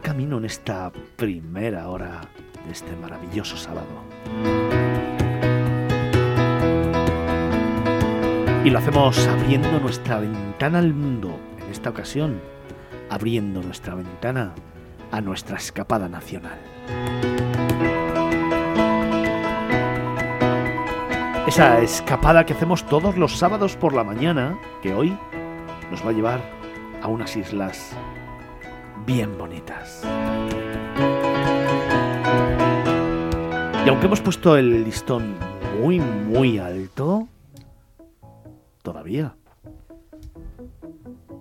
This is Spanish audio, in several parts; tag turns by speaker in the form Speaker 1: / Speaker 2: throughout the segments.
Speaker 1: camino en esta primera hora de este maravilloso sábado. Y lo hacemos abriendo nuestra ventana al mundo, en esta ocasión, abriendo nuestra ventana a nuestra escapada nacional. Esa escapada que hacemos todos los sábados por la mañana, que hoy nos va a llevar a unas islas bien bonitas. Y aunque hemos puesto el listón muy, muy alto, todavía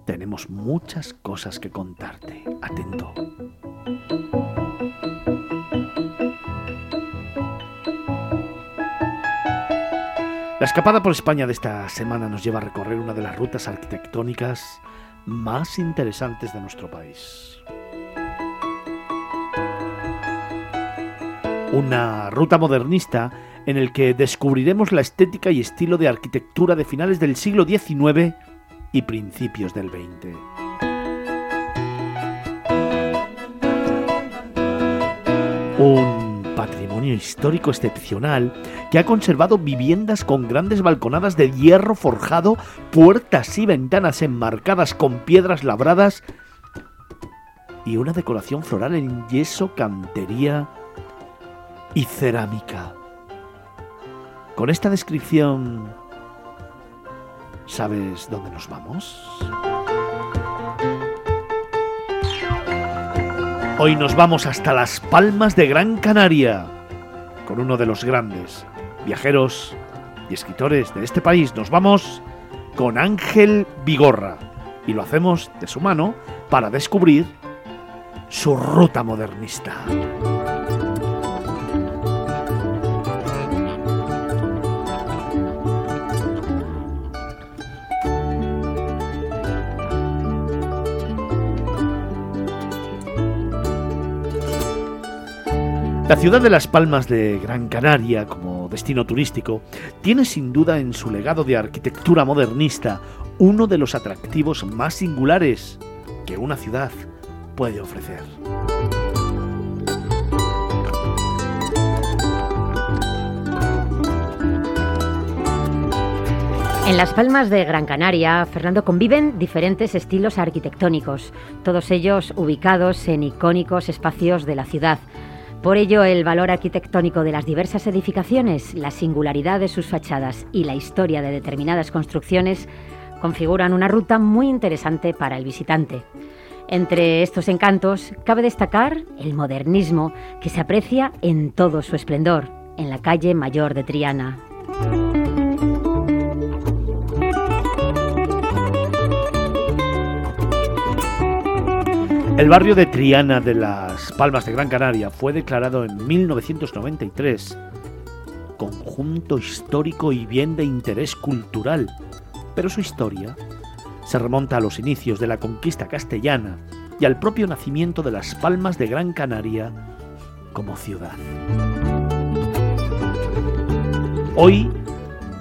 Speaker 1: tenemos muchas cosas que contarte. Atento. La escapada por España de esta semana nos lleva a recorrer una de las rutas arquitectónicas más interesantes de nuestro país. Una ruta modernista en el que descubriremos la estética y estilo de arquitectura de finales del siglo XIX y principios del XX. Un patrimonio histórico excepcional que ha conservado viviendas con grandes balconadas de hierro forjado, puertas y ventanas enmarcadas con piedras labradas y una decoración floral en yeso, cantería y cerámica. Con esta descripción, ¿sabes dónde nos vamos? Hoy nos vamos hasta las Palmas de Gran Canaria con uno de los grandes viajeros y escritores de este país. Nos vamos con Ángel Vigorra y lo hacemos de su mano para descubrir su ruta modernista. La ciudad de Las Palmas de Gran Canaria, como destino turístico, tiene sin duda en su legado de arquitectura modernista uno de los atractivos más singulares que una ciudad puede ofrecer.
Speaker 2: En Las Palmas de Gran Canaria, Fernando, conviven diferentes estilos arquitectónicos, todos ellos ubicados en icónicos espacios de la ciudad. Por ello, el valor arquitectónico de las diversas edificaciones, la singularidad de sus fachadas y la historia de determinadas construcciones configuran una ruta muy interesante para el visitante. Entre estos encantos cabe destacar el modernismo que se aprecia en todo su esplendor en la calle Mayor de Triana.
Speaker 1: El barrio de Triana de las Palmas de Gran Canaria fue declarado en 1993 conjunto histórico y bien de interés cultural, pero su historia se remonta a los inicios de la conquista castellana y al propio nacimiento de las Palmas de Gran Canaria como ciudad. Hoy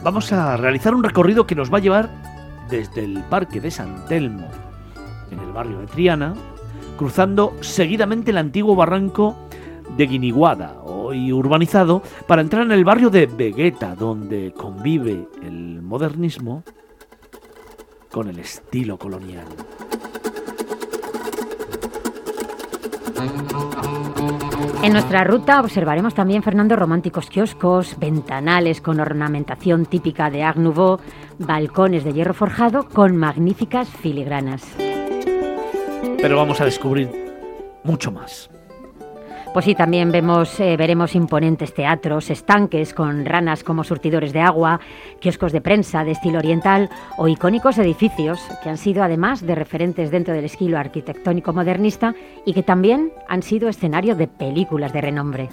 Speaker 1: vamos a realizar un recorrido que nos va a llevar desde el Parque de San Telmo, en el barrio de Triana, cruzando seguidamente el antiguo barranco de Guiniguada, hoy urbanizado, para entrar en el barrio de Vegueta, donde convive el modernismo con el estilo colonial.
Speaker 2: En nuestra ruta observaremos también, Fernando, románticos kioscos, ventanales con ornamentación típica de Art balcones de hierro forjado con magníficas filigranas.
Speaker 1: Pero vamos a descubrir mucho más.
Speaker 2: Pues sí, también vemos, eh, veremos imponentes teatros, estanques con ranas como surtidores de agua, kioscos de prensa de estilo oriental o icónicos edificios que han sido además de referentes dentro del estilo arquitectónico modernista y que también han sido escenario de películas de renombre.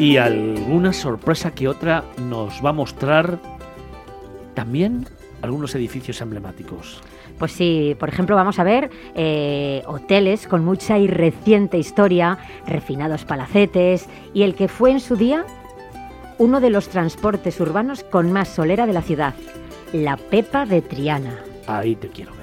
Speaker 1: Y alguna sorpresa que otra nos va a mostrar también algunos edificios emblemáticos.
Speaker 2: Pues sí, por ejemplo, vamos a ver eh, hoteles con mucha y reciente historia, refinados palacetes y el que fue en su día uno de los transportes urbanos con más solera de la ciudad, la Pepa de Triana.
Speaker 1: ahí te quiero ver.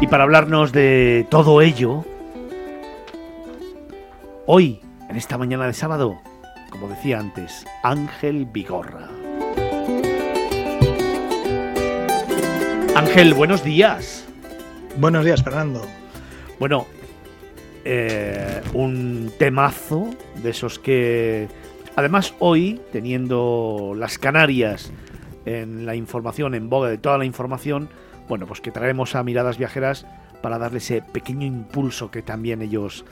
Speaker 1: Y para hablarnos de todo ello, hoy, en esta mañana de sábado, como decía antes, Ángel Vigorra. Ángel, buenos días.
Speaker 3: Buenos días, Fernando.
Speaker 1: Bueno, eh, un temazo de esos que, además hoy, teniendo las Canarias en la información, en boga de toda la información, bueno, pues que traemos a Miradas Viajeras para darle ese pequeño impulso que también ellos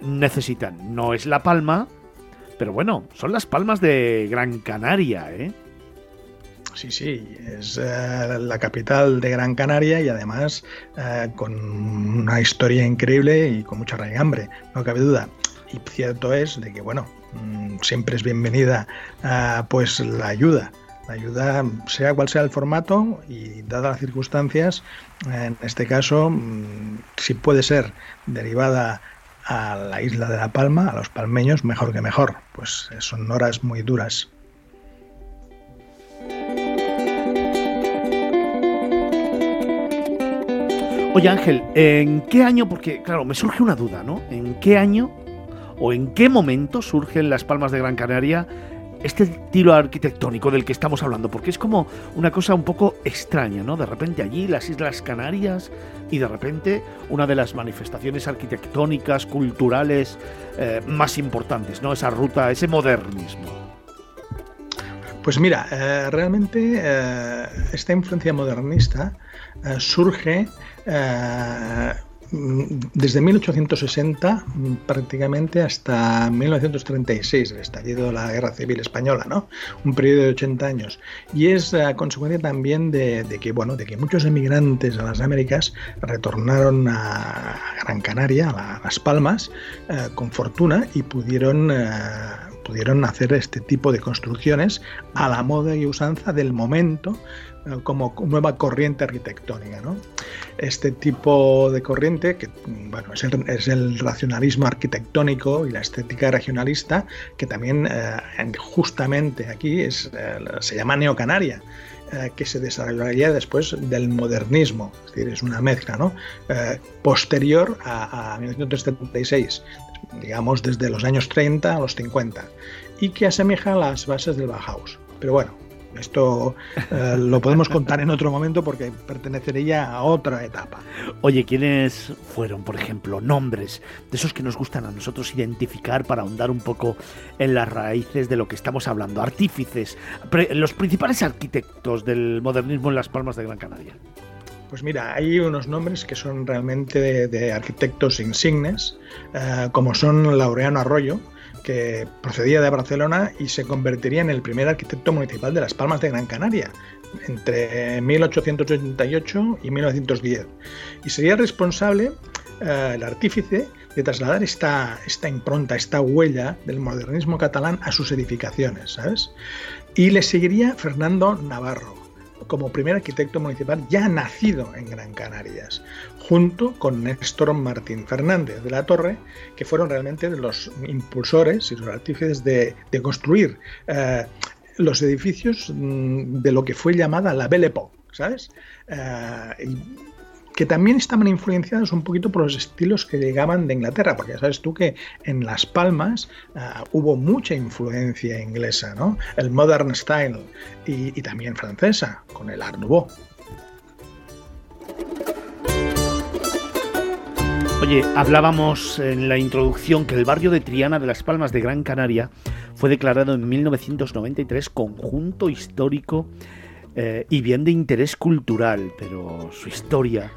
Speaker 1: necesitan. No es La Palma, pero bueno, son las Palmas de Gran Canaria, ¿eh?
Speaker 3: Sí, sí, es eh, la capital de Gran Canaria y además eh, con una historia increíble y con mucha raigambre, no cabe duda. Y cierto es de que, bueno, mm, siempre es bienvenida eh, pues la ayuda ayuda, sea cual sea el formato y dadas las circunstancias, en este caso, mm, si puede ser derivada a la isla de La Palma, a los palmeños, mejor que mejor, pues son horas muy duras.
Speaker 1: Oye Ángel, ¿en qué año? Porque claro, me surge una duda, ¿no? ¿En qué año o en qué momento surgen las Palmas de Gran Canaria este estilo arquitectónico del que estamos hablando, porque es como una cosa un poco extraña, ¿no? De repente allí las Islas Canarias y de repente una de las manifestaciones arquitectónicas, culturales eh, más importantes, ¿no? Esa ruta, ese modernismo.
Speaker 3: Pues mira, eh, realmente eh, esta influencia modernista surge desde 1860 prácticamente hasta 1936, el estallido de la Guerra Civil Española, ¿no? Un periodo de 80 años. Y es a consecuencia también de, que, bueno, de que muchos emigrantes a las Américas retornaron a Gran Canaria, a Las Palmas, eh, con fortuna y pudieron... Eh, pudieron hacer este tipo de construcciones a la moda y usanza del momento eh, como nueva corriente arquitectónica. ¿no? Este tipo de corriente, que bueno, es, el, racionalismo arquitectónico y la estética regionalista, que también eh, justamente aquí es, eh, se llama neocanaria que se desarrollaría después del modernismo, es decir, es una mezcla ¿no? posterior a, a 1976, digamos desde los años 30 a los 50, y que asemeja las bases del Bauhaus. Pero bueno, esto eh, lo podemos contar en otro momento porque pertenecería a otra etapa.
Speaker 1: Oye, ¿quiénes fueron, por ejemplo, nombres de esos que nos gustan a nosotros identificar para ahondar un poco en las raíces de lo que estamos hablando? Artífices, los principales arquitectos del modernismo en las Palmas de Gran Canaria.
Speaker 3: Pues mira, hay unos nombres que son realmente de, arquitectos insignes, eh, como son Laureano Arroyo, que procedía de Barcelona y se convertiría en el primer arquitecto municipal de Las Palmas de Gran Canaria entre 1888 y 1910. Y sería responsable, eh, el artífice, de trasladar esta, esta impronta, esta huella del modernismo catalán a sus edificaciones, ¿sabes? Y le seguiría Fernando Navarro, como primer arquitecto municipal ya nacido en Gran Canarias, junto con Néstor Martín Fernández de la Torre, que fueron realmente los impulsores y los artífices de, construir eh, los edificios mm, de lo que fue llamada la Belle Époque, ¿sabes? Eh, que también estaban influenciados un poquito por los estilos que llegaban de Inglaterra, porque ya sabes tú que en Las Palmas eh, hubo mucha influencia inglesa, ¿no? El modern style y, y también francesa, con el Art Nouveau.
Speaker 1: Oye, hablábamos en la introducción que el barrio de Triana de las Palmas de Gran Canaria fue declarado en 1993 conjunto histórico eh, y bien de interés cultural, pero su historia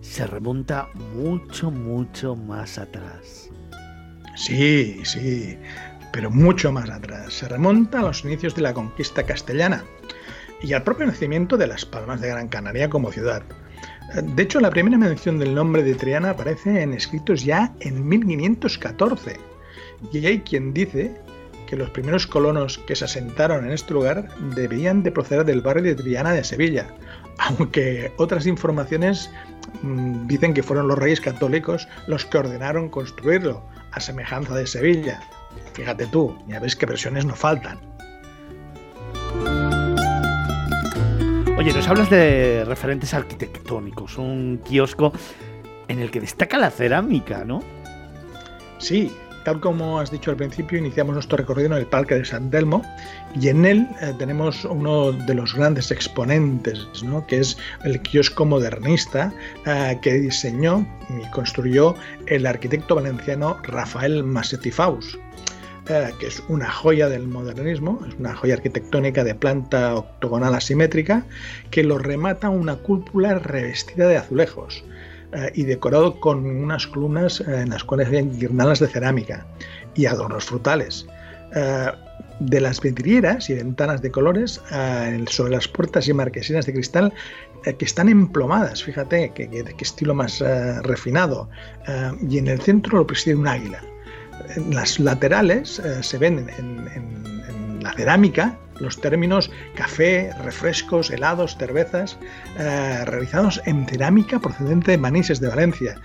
Speaker 1: se remonta mucho, mucho más atrás.
Speaker 3: Sí, sí, pero mucho más atrás. Se remonta a los inicios de la conquista castellana y al propio nacimiento de las Palmas de Gran Canaria como ciudad. De hecho, la primera mención del nombre de Triana aparece en escritos ya en 1514. Y hay quien dice que los primeros colonos que se asentaron en este lugar debían de proceder del barrio de Triana de Sevilla, aunque otras informaciones dicen que fueron los reyes católicos los que ordenaron construirlo, a semejanza de Sevilla. Fíjate tú, ya ves que versiones no faltan.
Speaker 1: Oye, nos hablas de referentes arquitectónicos, un kiosco en el que destaca la cerámica, ¿no?
Speaker 3: Sí, tal como has dicho al principio, iniciamos nuestro recorrido en el Parque de San Telmo y en él eh, tenemos uno de los grandes exponentes, ¿no? que es el kiosco modernista eh, que diseñó y construyó el arquitecto valenciano Rafael Massetti Faus eh, que es una joya del modernismo, es una joya arquitectónica de planta octogonal asimétrica que lo remata una cúpula revestida de azulejos. Eh, y decorado con unas columnas eh, en las cuales hay guirnaldas de cerámica y adornos frutales. Eh, de las vidrieras y ventanas de colores sobre las puertas y marquesinas de cristal que están emplomadas, fíjate qué estilo más refinado. y en el centro lo preside un águila. En las laterales se ven en la cerámica los términos café, refrescos, helados, cervezas, eh, realizados en cerámica procedente de Manises de Valencia.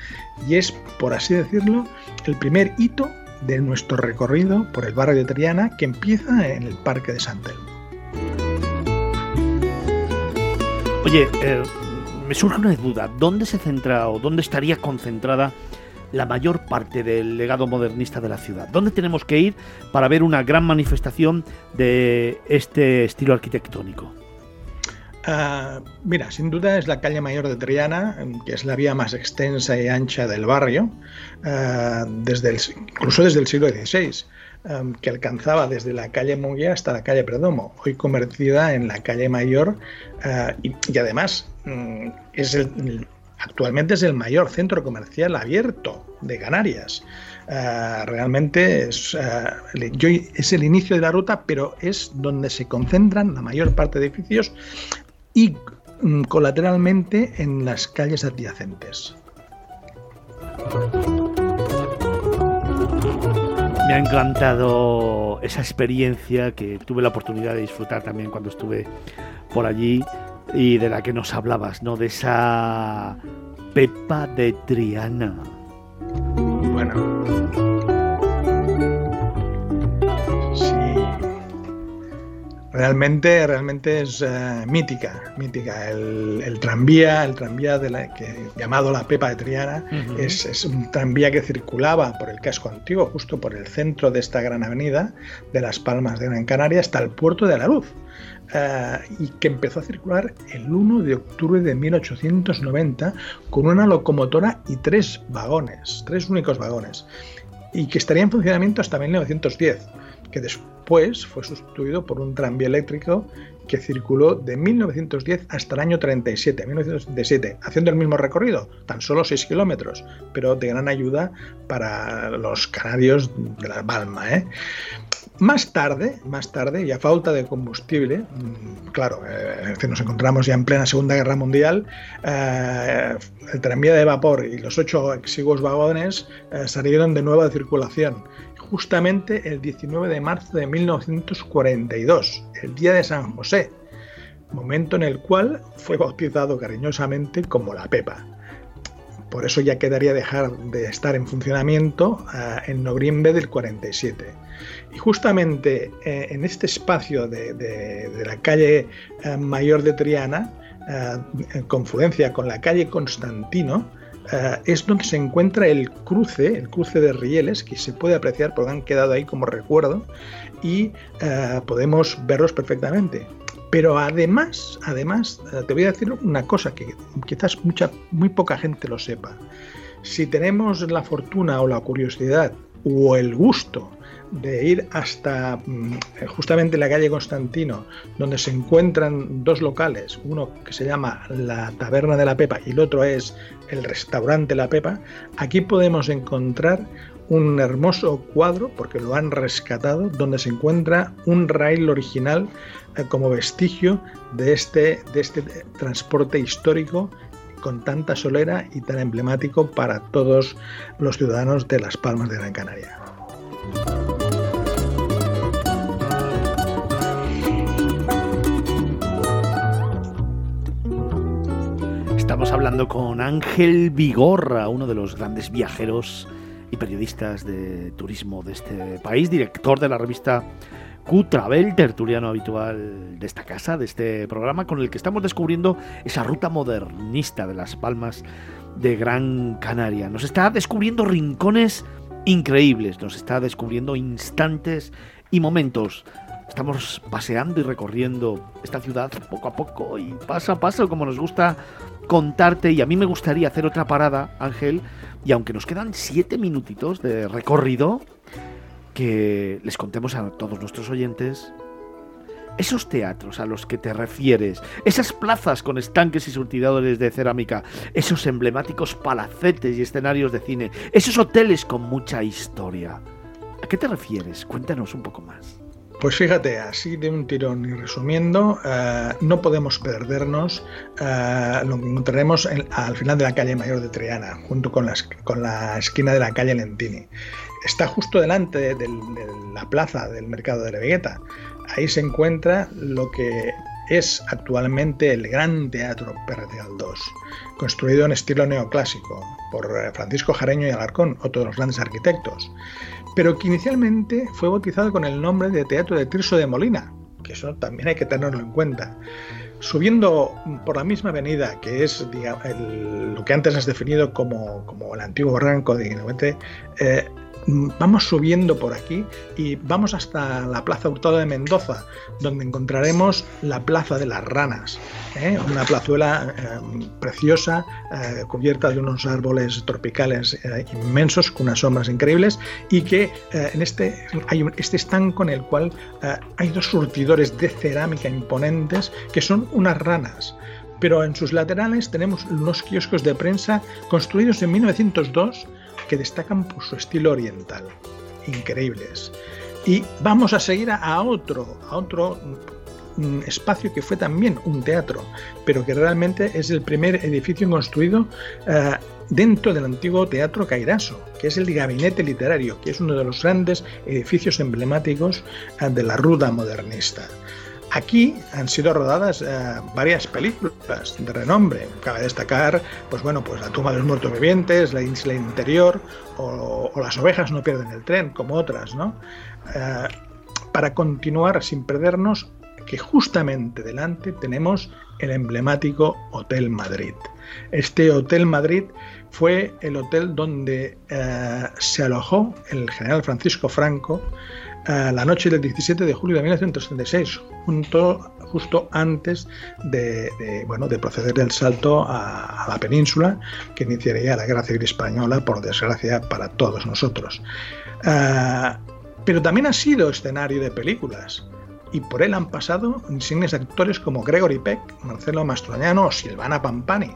Speaker 3: Y es, por así decirlo, el primer hito de nuestro recorrido por el barrio de Triana que empieza en el Parque de San Telmo.
Speaker 1: Oye, eh, me surge una duda. ¿Dónde se centra o dónde estaría concentrada la mayor parte del legado modernista de la ciudad. ¿Dónde tenemos que ir para ver una gran manifestación de este estilo arquitectónico?
Speaker 3: Ah, mira, sin duda es la calle mayor de Triana, que es la vía más extensa y ancha del barrio, ah, desde incluso desde el siglo XVI, ah, que alcanzaba desde la calle Munguía hasta la calle Predomo, hoy convertida en la calle mayor y, además mm, es el, Actualmente es el mayor centro comercial abierto de Canarias. Eh, realmente es, eh, es el inicio de la ruta, pero es donde se concentran la mayor parte de edificios y mm, colateralmente en las calles adyacentes.
Speaker 1: Me ha encantado esa experiencia que tuve la oportunidad de disfrutar también cuando estuve por allí y de la que nos hablabas, ¿no? De esa Pepa de Triana.
Speaker 3: Bueno. Realmente, realmente es eh, mítica, mítica. El, tranvía, el tranvía de la, que, llamado la Pepa de Triana, es, es, un tranvía que circulaba por el casco antiguo, justo por el centro de esta gran avenida de Las Palmas de Gran Canaria, hasta el puerto de la Luz. Eh, y que empezó a circular el 1 de octubre de 1890 con una locomotora y tres vagones, tres únicos vagones, y que estaría en funcionamiento hasta 1910, que después fue sustituido por un tranvía eléctrico que circuló de 1910 hasta el año 37, 1937, haciendo el mismo recorrido, tan solo 6 kilómetros, pero de gran ayuda para los canarios de la Palma. ¿eh? Más tarde, más tarde, y a falta de combustible, mm, claro, eh, nos encontramos ya en plena Segunda Guerra Mundial, eh, el tranvía de vapor y los ocho exiguos vagones salieron de nueva circulación, justamente el 19 de marzo de 1942, el día de San José, momento en el cual fue bautizado cariñosamente como la Pepa. Por eso ya quedaría dejar de estar en funcionamiento en noviembre del 47. Y justamente eh, en este espacio de, la calle eh, Mayor de Triana, eh, en confluencia con la calle Constantino, es donde se encuentra el cruce, el cruce de rieles, que se puede apreciar porque han quedado ahí como recuerdo y podemos verlos perfectamente. Pero además, además, te voy a decir una cosa que quizás mucha, muy poca gente lo sepa. Si tenemos la fortuna o la curiosidad o el gusto de ir hasta mm, justamente la calle Constantino, donde se encuentran dos locales, uno que se llama la Taberna de la Pepa y el otro es el Restaurante La Pepa, aquí podemos encontrar un hermoso cuadro, porque lo han rescatado, donde se encuentra un rail original eh, como vestigio de este, de este transporte histórico con tanta solera y tan emblemático para todos los ciudadanos de Las Palmas de Gran Canaria.
Speaker 1: Estamos hablando con Ángel Vigorra, uno de los grandes viajeros y periodistas de turismo de este país, director de la revista Q-Travel, tertuliano habitual de esta casa, de este programa, con el que estamos descubriendo esa ruta modernista de las Palmas de Gran Canaria. Nos está descubriendo rincones increíbles, nos está descubriendo instantes y momentos. Estamos paseando y recorriendo esta ciudad poco a poco y paso a paso, como nos gusta contarte. Y a mí me gustaría hacer otra parada, Ángel. Y aunque nos quedan siete minutitos de recorrido, que les contemos a todos nuestros oyentes esos teatros a los que te refieres, esas plazas con estanques y surtidores de cerámica, esos emblemáticos palacetes y escenarios de cine, esos hoteles con mucha historia. ¿A qué te refieres? Cuéntanos un poco más.
Speaker 3: Pues fíjate, así de un tirón y resumiendo, eh, no podemos perdernos eh, lo que encontraremos al final de la calle Mayor de Triana, junto con, con la esquina de la calle Lentini. Está justo delante de, la plaza del mercado de la. Ahí se encuentra lo que es actualmente el Gran Teatro de Galdós, construido en estilo neoclásico por eh, Francisco Jareño y Alarcón, otro de los grandes arquitectos, pero que inicialmente fue bautizado con el nombre de Teatro de Tirso de Molina, que eso también hay que tenerlo en cuenta. Subiendo por la misma avenida, que es lo que antes has definido como, como el antiguo barranco de Guinevete, eh, vamos subiendo por aquí y vamos hasta la Plaza Hurtado de Mendoza, donde encontraremos la Plaza de las Ranas, ¿eh? una plazuela eh, preciosa, eh, cubierta de unos árboles tropicales inmensos, con unas sombras increíbles, y que en este hay este estanco en el cual hay dos surtidores de cerámica imponentes que son unas ranas pero en sus laterales tenemos unos kioscos de prensa construidos en 1902 que destacan por su estilo oriental. Increíbles. Y vamos a seguir a otro, a otro mm, espacio que fue también un teatro, pero que realmente es el primer edificio construido eh, dentro del antiguo Teatro Cairaso, que es el gabinete literario, que es uno de los grandes edificios emblemáticos eh, de la ruda modernista. Aquí han sido rodadas eh, varias películas de renombre. Cabe destacar, pues bueno, pues La tumba de los muertos vivientes, La isla interior o, Las ovejas no pierden el tren, como otras, ¿no? Eh, para continuar sin perdernos que justamente delante tenemos el emblemático Hotel Madrid. Este Hotel Madrid fue el hotel donde eh, se alojó el general Francisco Franco la noche del 17 de julio de 1936, junto, justo antes de, bueno, de proceder el salto a, la península que iniciaría la Guerra Civil Española, por desgracia, para todos nosotros. Ah, pero también ha sido escenario de películas y por él han pasado insignes actores como Gregory Peck, Marcelo Mastroianno o Silvana Pampani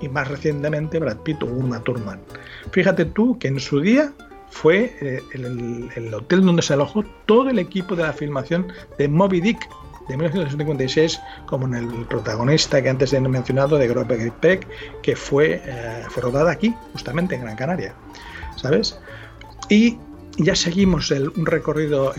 Speaker 3: y más recientemente Brad Pitt o Uma Thurman. Fíjate tú que en su día fue eh, el, hotel donde se alojó todo el equipo de la filmación de Moby Dick de 1956, como en el protagonista que antes he mencionado de Grope Peck, que fue, eh, fue rodada aquí, justamente en Gran Canaria, ¿sabes? Y ya seguimos un recorrido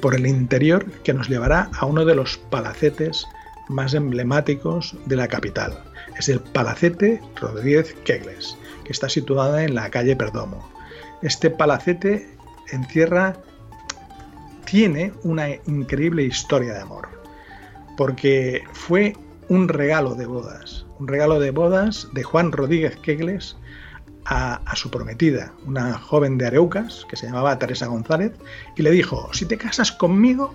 Speaker 3: por el interior que nos llevará a uno de los palacetes más emblemáticos de la capital. Es el Palacete Rodríguez Kegles, que está situada en la calle Perdomo. Este palacete encierra, tiene una increíble historia de amor, porque fue un regalo de bodas, un regalo de bodas de Juan Rodríguez Quegles a, a, su prometida, una joven de Areucas que se llamaba Teresa González, y le dijo, si te casas conmigo,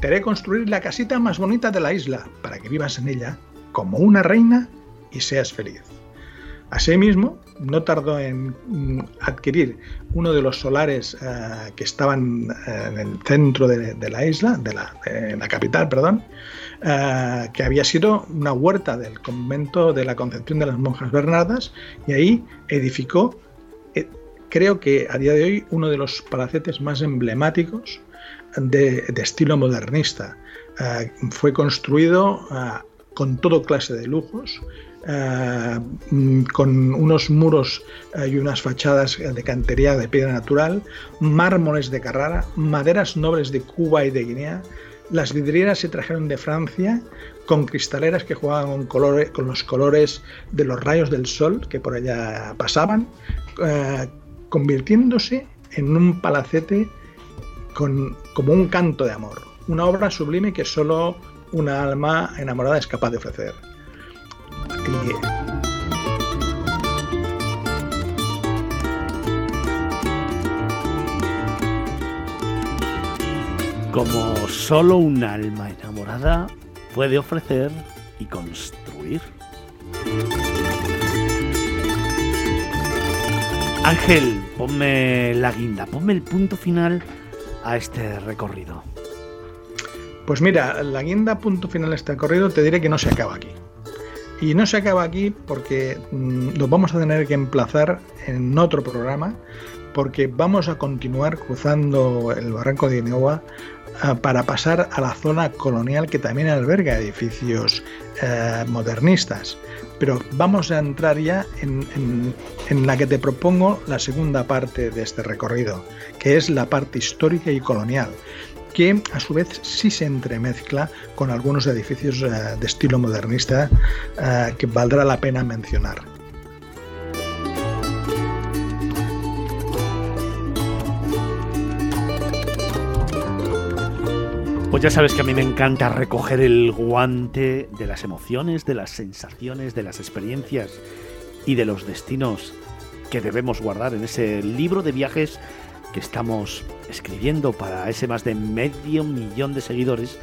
Speaker 3: te haré construir la casita más bonita de la isla para que vivas en ella como una reina y seas feliz. Asimismo, no tardó en mm, adquirir uno de los solares eh, que estaban eh, en el centro de, la isla, de la, capital, perdón, eh, que había sido una huerta del convento de la Concepción de las Monjas Bernardas, y ahí edificó, creo que a día de hoy, uno de los palacetes más emblemáticos de, de estilo modernista. fue construido con todo clase de lujos, eh, mm, con unos muros eh, y unas fachadas de cantería de piedra natural, mármoles de Carrara, maderas nobles de Cuba y de Guinea, Las vidrieras se trajeron de Francia con cristaleras que jugaban con, los colores de los rayos del sol que por allá pasaban, eh, convirtiéndose en un palacete con, como un canto de amor, una obra sublime que solo una alma enamorada es capaz de ofrecer.
Speaker 1: Como solo un alma enamorada puede ofrecer y construir. Ángel, ponme la guinda, ponme el punto final a este recorrido.
Speaker 3: Pues mira, la guinda punto final a este recorrido te diré que no se acaba aquí. Y no se acaba aquí porque mm, nos vamos a tener que emplazar en otro programa porque vamos a continuar cruzando el barranco de Inoua Ah, para pasar a la zona colonial que también alberga edificios eh, modernistas. Pero vamos a entrar ya en, la que te propongo la segunda parte de este recorrido, que es la parte histórica y colonial, que a su vez sí se entremezcla con algunos edificios eh, de estilo modernista eh, que valdrá la pena mencionar.
Speaker 1: Pues ya sabes que a mí me encanta recoger el guante de las emociones, de las sensaciones, de las experiencias y de los destinos que debemos guardar en ese libro de viajes que estamos escribiendo para ese más de medio millón de seguidores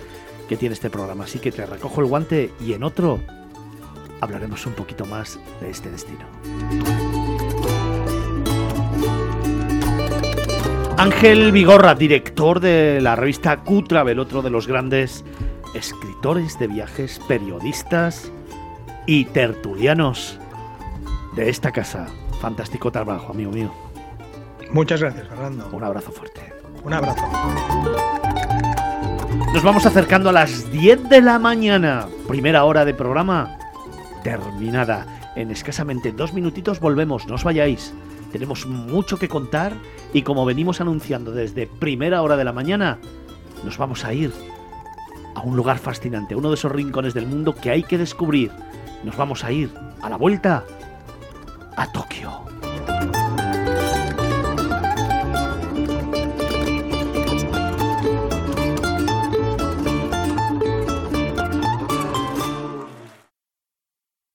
Speaker 1: que tiene este programa. Así que te recojo el guante y en otro hablaremos un poquito más de este destino. Ángel Vigorra, director de la revista Q-Travel, otro de los grandes escritores de viajes, periodistas y tertulianos de esta casa. Fantástico trabajo, amigo mío.
Speaker 3: Muchas gracias, Fernando.
Speaker 1: Un abrazo fuerte.
Speaker 3: Un abrazo.
Speaker 1: Nos vamos acercando a las 10 de la mañana. Primera hora de programa terminada. En escasamente dos minutitos volvemos, no os vayáis. Tenemos mucho que contar y como venimos anunciando desde primera hora de la mañana, nos vamos a ir a un lugar fascinante, uno de esos rincones del mundo que hay que descubrir. Nos vamos a ir a la vuelta a Tokio.